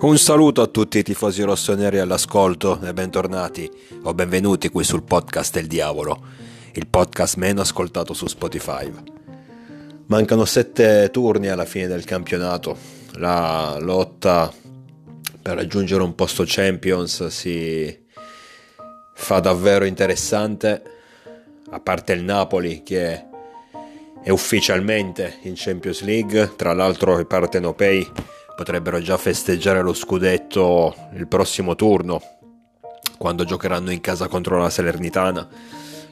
Un saluto a tutti i tifosi rossoneri all'ascolto e bentornati o benvenuti qui sul podcast del diavolo, il podcast meno ascoltato su Spotify. Mancano sette turni alla fine del campionato, la lotta per raggiungere un posto Champions si fa davvero interessante, a parte il Napoli che è ufficialmente in Champions League, tra l'altro i partenopei potrebbero già festeggiare lo scudetto il prossimo turno, quando giocheranno in casa contro la Salernitana.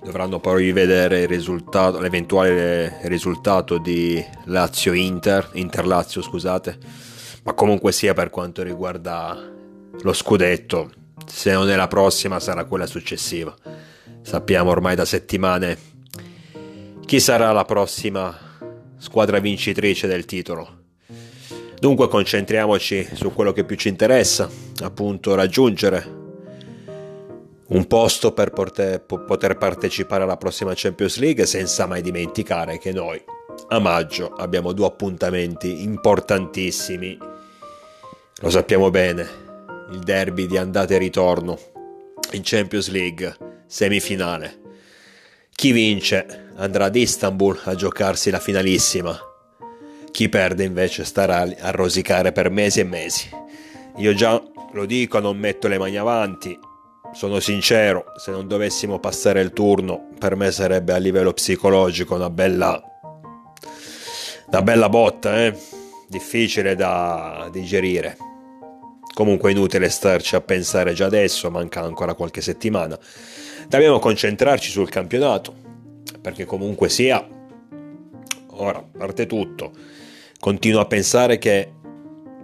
Dovranno poi vedere risultato, l'eventuale risultato di Lazio-Inter, Inter-Lazio scusate, ma comunque sia per quanto riguarda lo scudetto, se non è la prossima sarà quella successiva. Sappiamo ormai da settimane chi sarà la prossima squadra vincitrice del titolo. Dunque concentriamoci su quello che più ci interessa, appunto raggiungere un posto per poter partecipare alla prossima Champions League senza mai dimenticare che noi a maggio abbiamo due appuntamenti importantissimi. Lo sappiamo bene, il derby di andata e ritorno in Champions League, semifinale. Chi vince andrà ad Istanbul a giocarsi la finalissima chi perde invece starà a rosicare per mesi e mesi. Io già lo dico, non metto le mani avanti. Sono sincero, se non dovessimo passare il turno, per me sarebbe a livello psicologico una bella una bella botta, eh? difficile da digerire. Comunque inutile starci a pensare già adesso, manca ancora qualche settimana. Dobbiamo concentrarci sul campionato, perché comunque sia, ora parte tutto, Continuo a pensare che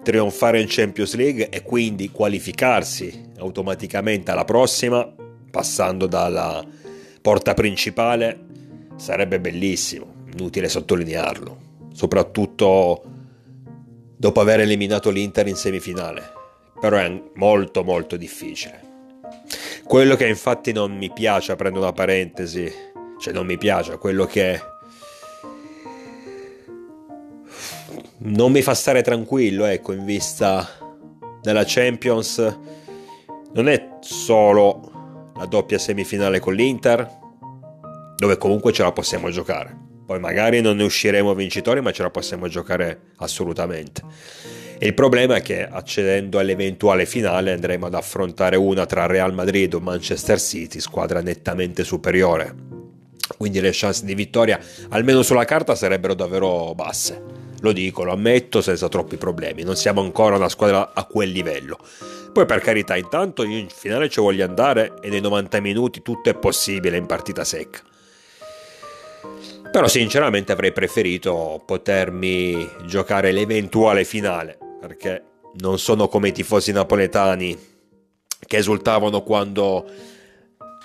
trionfare in Champions League e quindi qualificarsi automaticamente alla prossima, passando dalla porta principale, sarebbe bellissimo, inutile sottolinearlo, soprattutto dopo aver eliminato l'Inter in semifinale, però è molto molto difficile. Quello che infatti non mi piace, prendo una parentesi, cioè non mi piace, quello che non mi fa stare tranquillo, ecco, in vista della Champions. Non è solo la doppia semifinale con l'Inter, dove comunque ce la possiamo giocare. Poi magari non ne usciremo vincitori, ma ce la possiamo giocare assolutamente. E il problema è che accedendo all'eventuale finale andremo ad affrontare una tra Real Madrid o Manchester City, squadra nettamente superiore. Quindi le chance di vittoria, almeno sulla carta, sarebbero davvero basse. Lo dico, lo ammetto senza troppi problemi, non siamo ancora una squadra a quel livello. Poi per carità, intanto io in finale ci voglio andare e nei 90 minuti tutto è possibile in partita secca. Però sinceramente avrei preferito potermi giocare l'eventuale finale, perché non sono come i tifosi napoletani che esultavano quando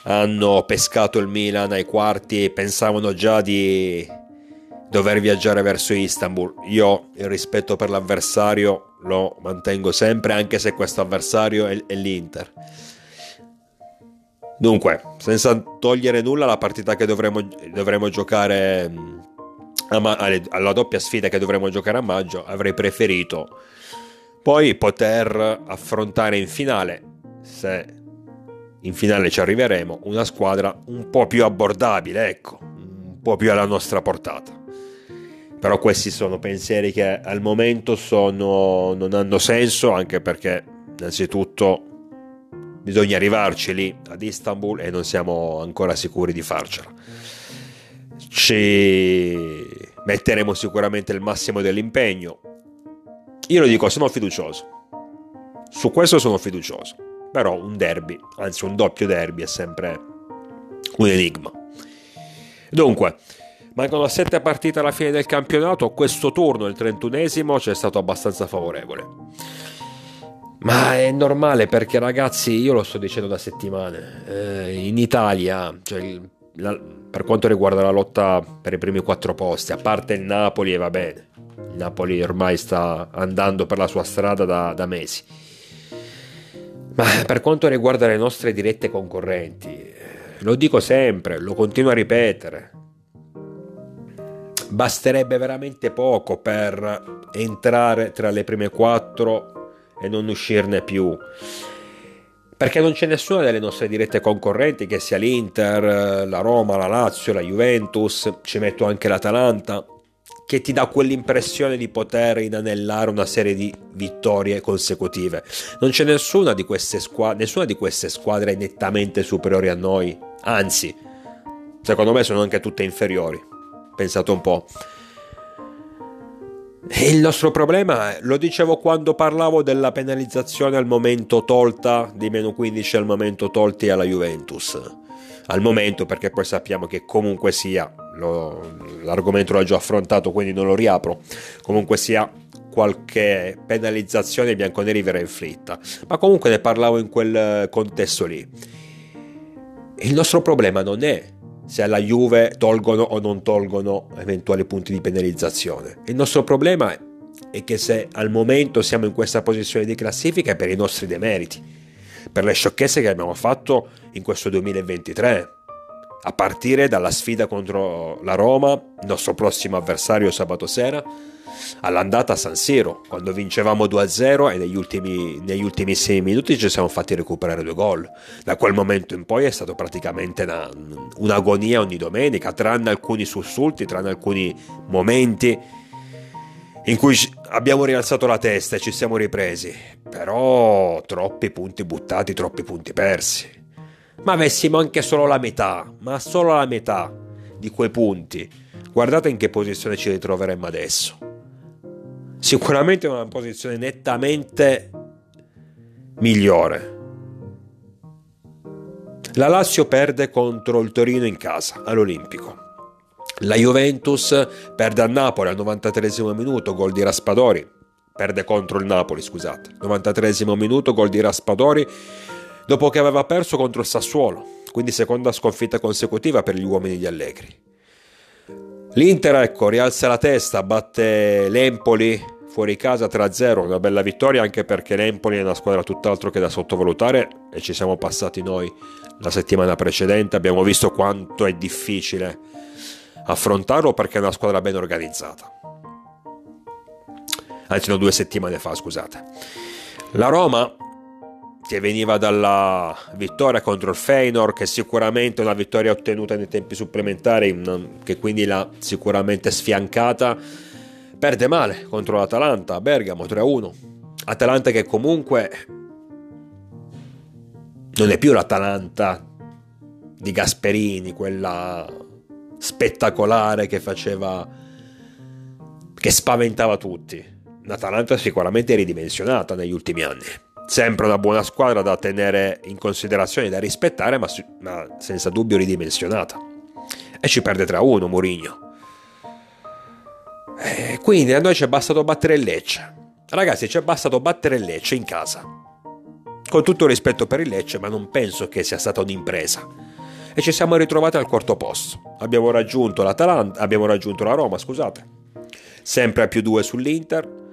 hanno pescato il Milan ai quarti e pensavano già di dover viaggiare verso Istanbul. Io il rispetto per l'avversario lo mantengo sempre, anche se questo avversario è, l'Inter. Dunque, senza togliere nulla alla partita che dovremo, dovremo giocare, mm, alla doppia sfida che dovremo giocare a maggio, avrei preferito poi poter affrontare in finale, se in finale ci arriveremo, una squadra un po' più abbordabile, ecco, un po' più alla nostra portata. Però questi sono pensieri che al momento sono, non hanno senso, anche perché innanzitutto bisogna arrivarci lì ad Istanbul e non siamo ancora sicuri di farcela. Ci metteremo sicuramente il massimo dell'impegno. Io lo dico, sono fiducioso. Su questo sono fiducioso. Però un derby, anzi un doppio derby è sempre un enigma. Dunque, Mancano 7 partite alla fine del campionato, questo turno, il 31esimo, ci stato abbastanza favorevole. Ma è normale perché ragazzi, io lo sto dicendo da settimane, eh, in Italia, cioè, la, per quanto riguarda la lotta per i primi quattro posti, a parte il Napoli va bene, il Napoli ormai sta andando per la sua strada da, da mesi. Ma per quanto riguarda le nostre dirette concorrenti, lo dico sempre, lo continuo a ripetere, basterebbe veramente poco per entrare tra le prime quattro e non uscirne più. Perché non c'è nessuna delle nostre dirette concorrenti, che sia l'Inter, la Roma, la Lazio, la Juventus, ci metto anche l'Atalanta, che ti dà quell'impressione di poter inanellare una serie di vittorie consecutive. Non c'è nessuna di queste squadre, nessuna di queste squadre nettamente superiori a noi, anzi, secondo me sono anche tutte inferiori. Pensate un po'. Il nostro problema, lo dicevo quando parlavo della penalizzazione al momento tolta, di meno 15 al momento tolti alla Juventus. Al momento perché poi sappiamo che comunque sia, lo, l'argomento l'ho già affrontato quindi non lo riapro, comunque sia qualche penalizzazione bianconeri verrà inflitta. Ma comunque ne parlavo in quel contesto lì. Il nostro problema non è se alla Juve tolgono o non tolgono eventuali punti di penalizzazione. Il nostro problema è che se al momento siamo in questa posizione di classifica è per i nostri demeriti, per le sciocchezze che abbiamo fatto in questo 2023, a partire dalla sfida contro la Roma, nostro prossimo avversario sabato sera, all'andata a San Siro, quando vincevamo 2-0 e negli, ultimi, negli ultimissimi minuti ci siamo fatti recuperare due gol. Da quel momento in poi è stato praticamente una, un'agonia ogni domenica, tranne alcuni sussulti, tranne alcuni momenti in cui abbiamo rialzato la testa e ci siamo ripresi. Però troppi punti buttati, troppi punti persi. Ma avessimo anche solo la metà, ma solo la metà di quei punti. Guardate in che posizione ci ritroveremmo adesso sicuramente una posizione nettamente migliore. La Lazio perde contro il Torino in casa all'Olimpico. La Juventus perde a Napoli al 93 minuto, gol di Raspadori. Perde contro il Napoli, scusate. 93 minuto, gol di Raspadori dopo che aveva perso contro il Sassuolo, quindi seconda sconfitta consecutiva per gli uomini di Allegri. L'Inter, ecco, rialza la testa, batte l'Empoli fuori casa 3-0, una bella vittoria anche perché l'Empoli è una squadra tutt'altro che da sottovalutare e ci siamo passati noi la settimana precedente, abbiamo visto quanto è difficile affrontarlo perché è una squadra ben organizzata. Anzi, no, due settimane fa, scusate. La Roma che veniva dalla vittoria contro il Feynor, che sicuramente è una vittoria ottenuta nei tempi supplementari, che quindi l'ha sicuramente sfiancata, perde male contro l'Atalanta a Bergamo 3-1. Atalanta che comunque non è più l'Atalanta di Gasperini, quella spettacolare che faceva che spaventava tutti. L'Atalanta sicuramente ridimensionata negli ultimi anni sempre una buona squadra da tenere in considerazione, da rispettare, ma, ma senza dubbio ridimensionata. E ci perde 3-1 Mourinho. E quindi a noi ci è bastato battere il Lecce. Ragazzi, ci è bastato battere il Lecce in casa. Con tutto il rispetto per il Lecce, ma non penso che sia stata un'impresa. E ci siamo ritrovati al quarto posto. Abbiamo raggiunto l'Atalanta, abbiamo raggiunto la Roma, scusate. Sempre a più 2 sull'Inter,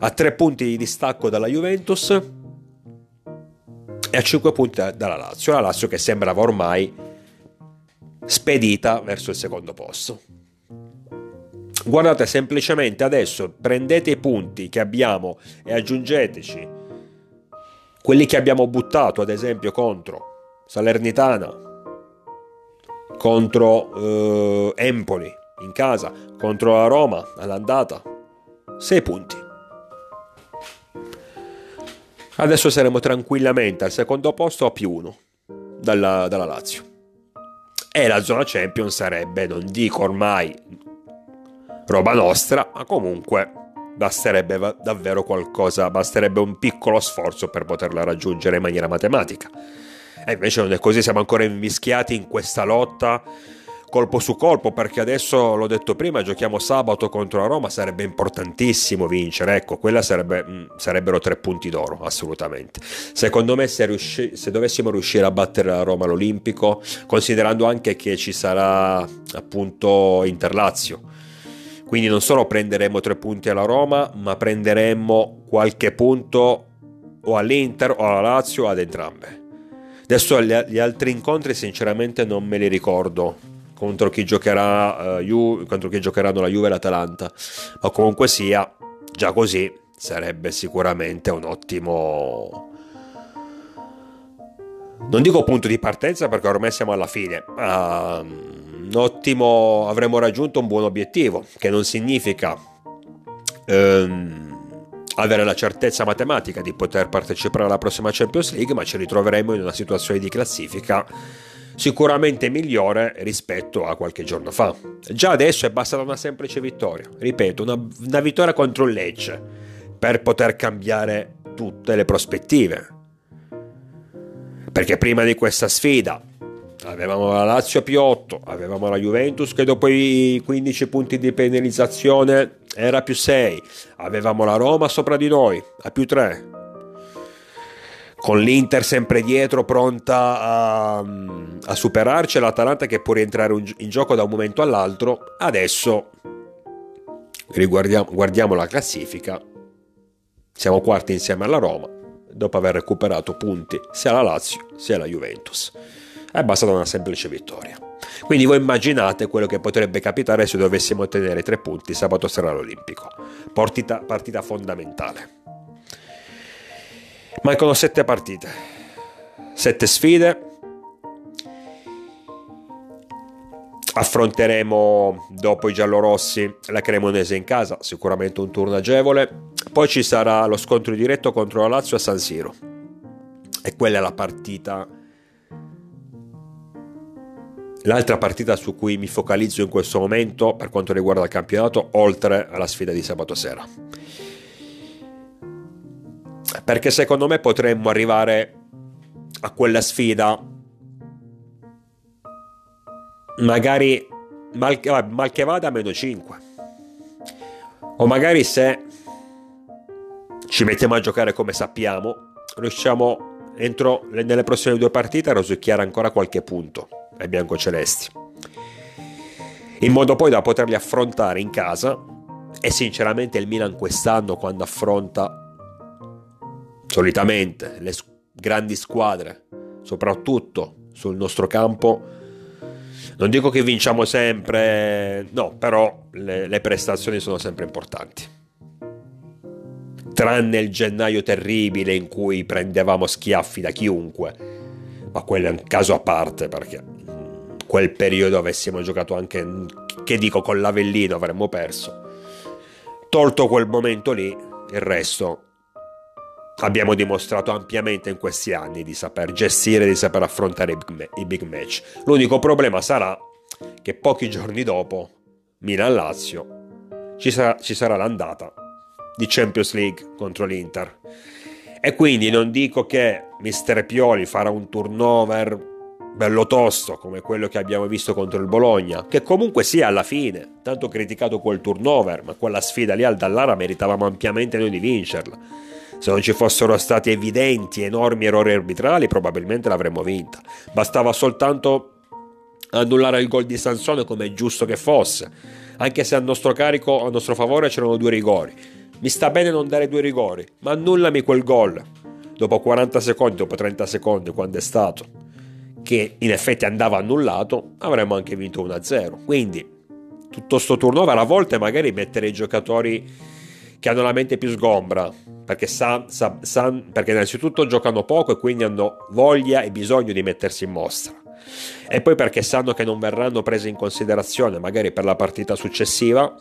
a 3 punti di distacco dalla Juventus e a 5 punti dalla Lazio. La Lazio che sembrava ormai spedita verso il secondo posto. Guardate semplicemente adesso, prendete i punti che abbiamo e aggiungeteci quelli che abbiamo buttato, ad esempio contro Salernitana, contro eh, Empoli in casa, contro la Roma all'andata. 6 punti. Adesso saremo tranquillamente al secondo posto a più uno dalla, dalla Lazio. E la zona Champions sarebbe, non dico ormai roba nostra, ma comunque basterebbe davvero qualcosa, basterebbe un piccolo sforzo per poterla raggiungere in maniera matematica. E invece non è così, siamo ancora invischiati in questa lotta colpo su colpo perché adesso l'ho detto prima giochiamo sabato contro la Roma sarebbe importantissimo vincere ecco quella sarebbe, mh, mm, sarebbero tre punti d'oro assolutamente. Secondo me se, riusci- se dovessimo riuscire a battere la Roma all'Olimpico considerando anche che ci sarà appunto Interlazio. Quindi non solo prenderemo tre punti alla Roma ma prenderemo qualche punto o all'Inter o alla Lazio ad entrambe. Adesso gli altri incontri sinceramente non me li ricordo contro chi, giocherà, uh, Ju- contro chi giocheranno la Juve e l'Atalanta. Ma comunque sia, già così sarebbe sicuramente un ottimo non dico punto di partenza perché ormai siamo alla fine, ma un ottimo avremo raggiunto un buon obiettivo, che non significa ehm, avere la certezza matematica di poter partecipare alla prossima Champions League, ma ci ritroveremo in una situazione di classifica sicuramente migliore rispetto a qualche giorno fa. Già adesso è bastata una semplice vittoria, ripeto, una, una vittoria contro il Lecce per poter cambiare tutte le prospettive. Perché prima di questa sfida avevamo la Lazio più 8, avevamo la Juventus che dopo i 15 punti di penalizzazione era più 6, avevamo la Roma sopra di noi a più 3, con l'Inter sempre dietro pronta a, a superarci, l'Atalanta che può rientrare in gioco da un momento all'altro, adesso guardiamo la classifica, siamo quarti insieme alla Roma, dopo aver recuperato punti sia la Lazio sia la Juventus. È bastata una semplice vittoria. Quindi voi immaginate quello che potrebbe capitare se dovessimo ottenere tre punti sabato sera all'Olimpico. Partita, partita fondamentale. Mancano sette partite, sette sfide. Affronteremo dopo i giallorossi la Cremonese in casa, sicuramente un turno agevole. Poi ci sarà lo scontro diretto contro la Lazio a San Siro. E quella è la partita. L'altra partita su cui mi focalizzo in questo momento per quanto riguarda il campionato, oltre alla sfida di sabato sera perché secondo me potremmo arrivare a quella sfida. Magari mal, mal che vada a meno 5 o magari se ci mettiamo a giocare come sappiamo riusciamo entro nelle prossime due partite a rosicchiare ancora qualche punto ai biancocelesti. In modo poi da poterli affrontare in casa. E sinceramente il Milan quest'anno quando affronta solitamente le grandi squadre, soprattutto sul nostro campo, non dico che vinciamo sempre, no, però le, le prestazioni sono sempre importanti. Tranne il gennaio terribile in cui prendevamo schiaffi da chiunque, ma quello è un caso a parte perché quel periodo avessimo giocato anche, che dico, con l'Avellino avremmo perso. Tolto quel momento lì, il resto Abbiamo dimostrato ampiamente in questi anni di saper gestire, di saper affrontare i big match. L'unico problema sarà che pochi giorni dopo, Milan-Lazio, ci sarà, ci sarà l'andata di Champions League contro l'Inter. E quindi non dico che Mister Pioli farà un turnover bello tosto come quello che abbiamo visto contro il Bologna, che comunque sia alla fine, tanto criticato quel turnover, ma quella sfida lì al Dallara meritavamo ampiamente noi di vincerla se non ci fossero stati evidenti enormi errori arbitrali, probabilmente l'avremmo vinta. Bastava soltanto annullare il gol di Sansone come è giusto che fosse, anche se a nostro carico, a nostro favore c'erano due rigori. Mi sta bene non dare due rigori, ma annullami quel gol. Dopo 40 secondi, dopo 30 secondi, quando è stato, che in effetti andava annullato, avremmo anche vinto 1-0. Quindi, tutto sto turnover a volte magari mettere i giocatori che hanno la mente più sgombra, perché, sa, sa, sa, perché innanzitutto giocano poco e quindi hanno voglia e bisogno di mettersi in mostra. E poi perché sanno che non verranno prese in considerazione magari per la partita successiva,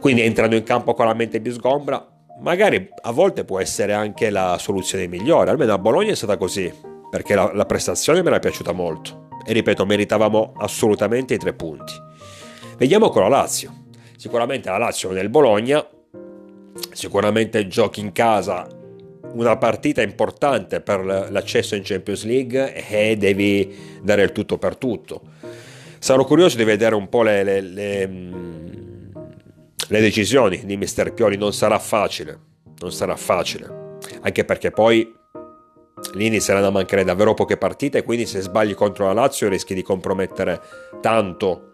quindi entrano in campo con la mente più sgombra, magari a volte può essere anche la soluzione migliore, almeno a Bologna è stata così, perché la, la prestazione mi era piaciuta molto e ripeto, meritavamo assolutamente i tre punti. Vediamo con la Lazio. Sicuramente la Lazio nel Bologna, sicuramente giochi in casa una partita importante per l'accesso in Champions League e devi dare il tutto per tutto. Sarò curioso di vedere un po' le, le, le, le decisioni di Mister Pioli, non sarà facile, non sarà facile, anche perché poi lì inizieranno a mancare davvero poche partite quindi se sbagli contro la Lazio rischi di compromettere tanto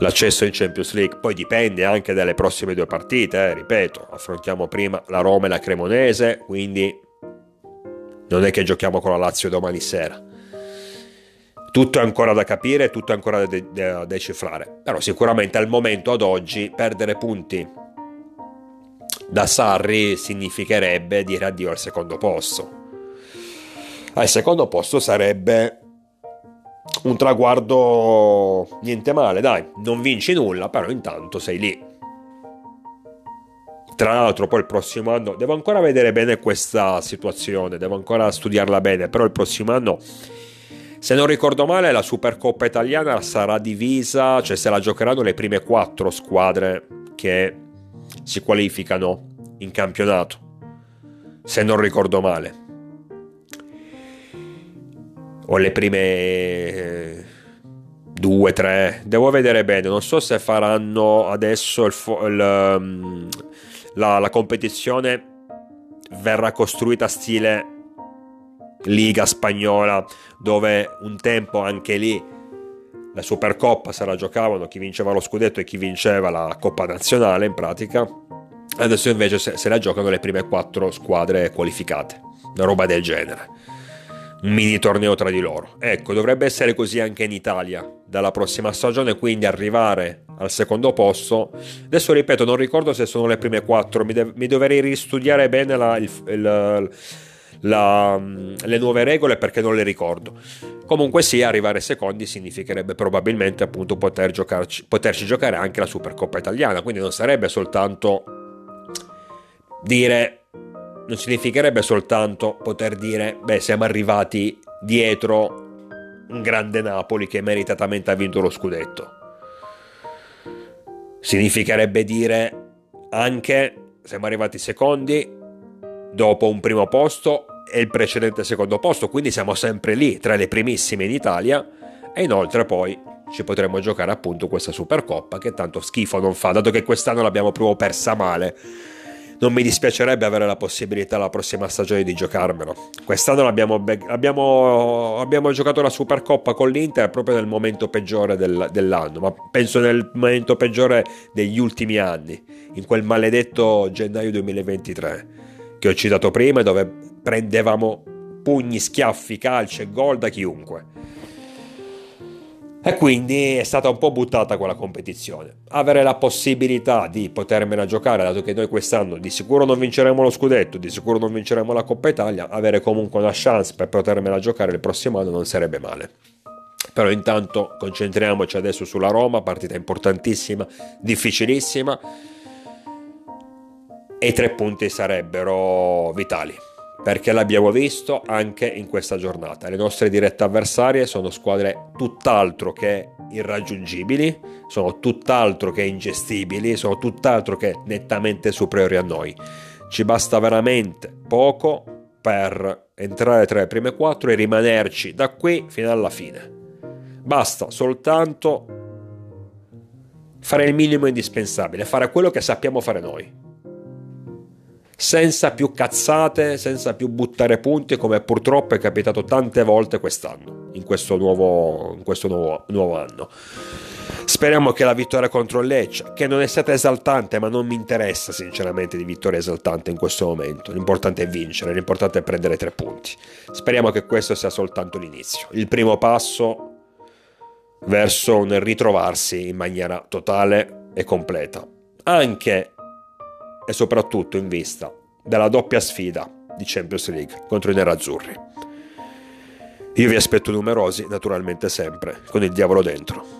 l'accesso in Champions League. Poi dipende anche dalle prossime due partite, eh, ripeto, affrontiamo prima la Roma e la Cremonese, quindi non è che giochiamo con la Lazio domani sera. Tutto è ancora da capire, tutto è ancora da, de- da decifrare, però sicuramente al momento ad oggi perdere punti da Sarri significherebbe dire addio al secondo posto. Al secondo posto sarebbe un traguardo niente male, dai, non vinci nulla, però intanto sei lì. Tra l'altro poi il prossimo anno devo ancora vedere bene questa situazione, devo ancora studiarla bene, però il prossimo anno se non ricordo male la Supercoppa italiana sarà divisa, cioè se la giocheranno le prime quattro squadre che si qualificano in campionato, se non ricordo male. O le prime eh, due, tre, devo vedere bene, non so se faranno adesso il, il, mm, la, la competizione verrà costruita stile Liga spagnola, dove un tempo anche lì la Supercoppa se la giocavano chi vinceva lo scudetto e chi vinceva la Coppa Nazionale in pratica. Adesso invece se, la giocano le prime quattro squadre qualificate, una roba del genere. Un mini torneo tra di loro. Ecco, dovrebbe essere così anche in Italia dalla prossima stagione, quindi arrivare al secondo posto. Adesso ripeto, non ricordo se sono le prime quattro, mi, de- mi dovrei ristudiare bene la, il, il la, le nuove regole perché non le ricordo. Comunque sì, arrivare secondi significherebbe probabilmente appunto poter giocarci, poterci giocare anche la Supercoppa italiana, quindi non sarebbe soltanto dire, non significherebbe soltanto poter dire, beh, siamo arrivati dietro un grande Napoli che meritatamente ha vinto lo scudetto. Significherebbe dire anche siamo arrivati secondi dopo un primo posto e il precedente secondo posto, quindi siamo sempre lì tra le primissime in Italia e inoltre poi ci potremo giocare appunto questa Supercoppa che tanto schifo non fa, dato che quest'anno l'abbiamo proprio persa male. Non mi dispiacerebbe avere la possibilità la prossima stagione di giocarmelo. Quest'anno abbiamo, abbiamo, abbiamo giocato la Supercoppa con l'Inter proprio nel momento peggiore del, dell'anno, ma penso nel momento peggiore degli ultimi anni, in quel maledetto gennaio 2023 che ho citato prima, dove prendevamo pugni, schiaffi, calci e gol da chiunque. E quindi è stata un po' buttata quella competizione. Avere la possibilità di potermela giocare, dato che noi quest'anno di sicuro non vinceremo lo scudetto, di sicuro non vinceremo la Coppa Italia, avere comunque una chance per potermela giocare il prossimo anno non sarebbe male. Però intanto concentriamoci adesso sulla Roma, partita importantissima, difficilissima e i tre punti sarebbero vitali perché l'abbiamo visto anche in questa giornata. Le nostre dirette avversarie sono squadre tutt'altro che irraggiungibili, sono tutt'altro che ingestibili, sono tutt'altro che nettamente superiori a noi. Ci basta veramente poco per entrare tra le prime quattro e rimanerci da qui fino alla fine. Basta soltanto fare il minimo indispensabile, fare quello che sappiamo fare noi senza più cazzate, senza più buttare punti come purtroppo è capitato tante volte quest'anno, in questo nuovo, in questo nuovo, nuovo anno. Speriamo che la vittoria contro Lecce, che non è stata esaltante, ma non mi interessa sinceramente di vittoria esaltante in questo momento. L'importante è vincere, l'importante è prendere tre punti. Speriamo che questo sia soltanto l'inizio, il primo passo verso un ritrovarsi in maniera totale e completa. Anche e soprattutto in vista della doppia sfida di Champions League contro i nerazzurri. Io vi aspetto numerosi, naturalmente sempre, con il diavolo dentro.